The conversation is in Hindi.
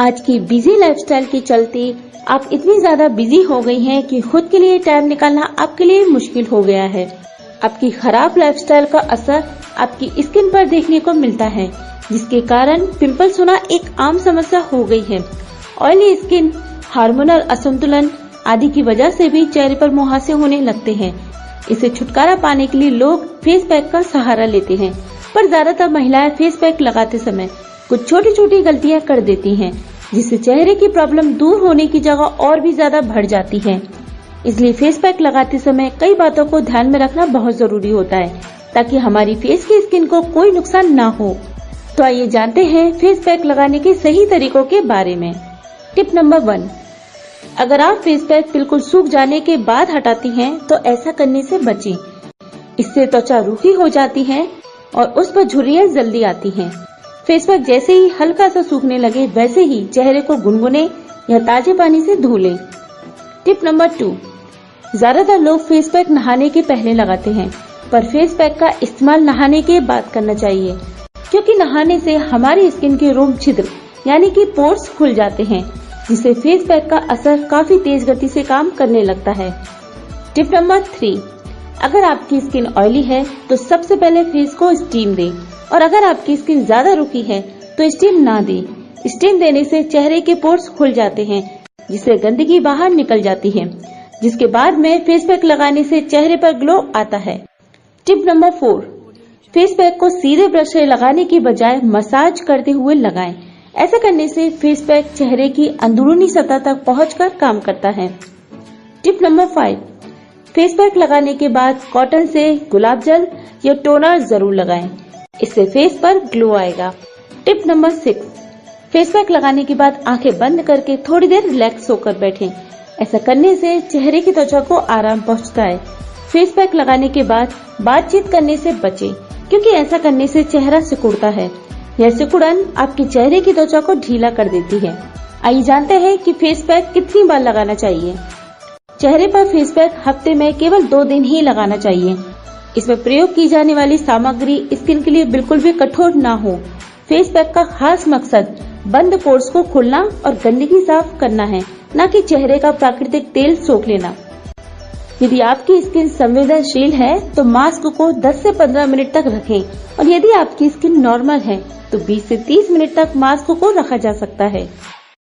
आज की बिज़ी लाइफस्टाइल के चलते आप इतनी ज़्यादा बिज़ी हो गई हैं कि खुद के लिए टाइम निकालना आपके लिए मुश्किल हो गया है। आपकी खराब लाइफस्टाइल का असर आपकी स्किन पर देखने को मिलता है, जिसके कारण पिंपल्स होना एक आम समस्या हो गई है। ऑयली स्किन हार्मोनल असंतुलन आदि की वजह से भी चेहरे पर मुहासे होने लगते हैं। इसे छुटकारा पाने के लिए लोग फेस पैक का सहारा लेते हैं, पर ज़्यादातर महिलाएँ फेस पैक लगाते समय कुछ छोटी छोटी गलतियाँ कर देती हैं, जिससे चेहरे की प्रॉब्लम दूर होने की जगह और भी ज़्यादा बढ़ जाती है। इसलिए फेस पैक लगाते समय कई बातों को ध्यान में रखना बहुत ज़रूरी होता है, ताकि हमारी फेस की स्किन को कोई नुकसान ना हो। तो आइए जानते हैं फेस पैक लगाने के सही तरीकों के बारे में। टिप नंबर वन, अगर आप फेस पैक बिल्कुल सूख जाने के बाद हटाती हैं तो ऐसा करने से बचें। इससे त्वचा रूखी हो जाती है और उस पर झुर्रियाँ जल्दी आती हैं। फेस पैक जैसे ही हल्का सा सूखने लगे, वैसे ही चेहरे को गुनगुने या ताजे पानी से धो लें। टिप नंबर टू, ज़्यादातर लोग फेस पैक नहाने के पहले लगाते हैं, पर फेस पैक का इस्तेमाल नहाने के बाद करना चाहिए, क्योंकि नहाने से हमारी स्किन के रोम छिद्र, यानी कि पोर्स खुल जाते हैं, जिससे फेस पैक का असर काफ़ी तेज गति से काम करने लगता है। टिप नंबर थ्री अगर आपकी स्किन ऑयली है तो सबसे पहले फेस को स्टीम दें। और अगर आपकी स्किन ज़्यादा रुकी है तो स्टीम ना दें। स्टीम देने से चेहरे के पोर्स खुल जाते हैं, जिससे गंदगी बाहर निकल जाती है, जिसके बाद में फेस पैक लगाने से चेहरे पर ग्लो आता है। Tip number four, face pack को सीधे ब्रश से लगाने की बजाय मसाज करते हुए लगाएँ। ऐसा करने से फेस पैक चेहरे की अंदरूनी सतह तक पहुंचकर काम करता है। Tip number five face pack लगाने के बाद कॉटन से गुलाब जल या टोनर ज़रूर लगाएँ। इससे फेस पर ग्लो आएगा। Tip number six face pack लगाने के बाद आँखें बंद करके थोड़ी देर रिलैक्स होकर बैठें। ऐसा करने से चेहरे की त्वचा को आराम पहुँचता है। फेस पैक लगाने के बाद बातचीत करने से बचें, क्योंकि ऐसा करने से चेहरा सिकुड़ता है। यह सिकुड़न आपके चेहरे की त्वचा को ढीला कर देती है। आइए जानते हैं कि फेस पैक कितनी बार लगाना चाहिए। चेहरे पर फेस पैक हफ़्ते में केवल दो दिन ही लगाना चाहिए। इसमें प्रयोग की जाने वाली सामग्री स्किन के लिए बिल्कुल भी कठोर ना हो। फेस पैक का खास मकसद बंद पोर्स को खोलना और गंदगी साफ़ करना है, न कि चेहरे का प्राकृतिक तेल सोख लेना। यदि आपकी स्किन संवेदनशील है तो मास्क को 10 से 15 मिनट तक रखें। और यदि आपकी स्किन नॉर्मल है तो 20 से 30 मिनट तक मास्क को रखा जा सकता है।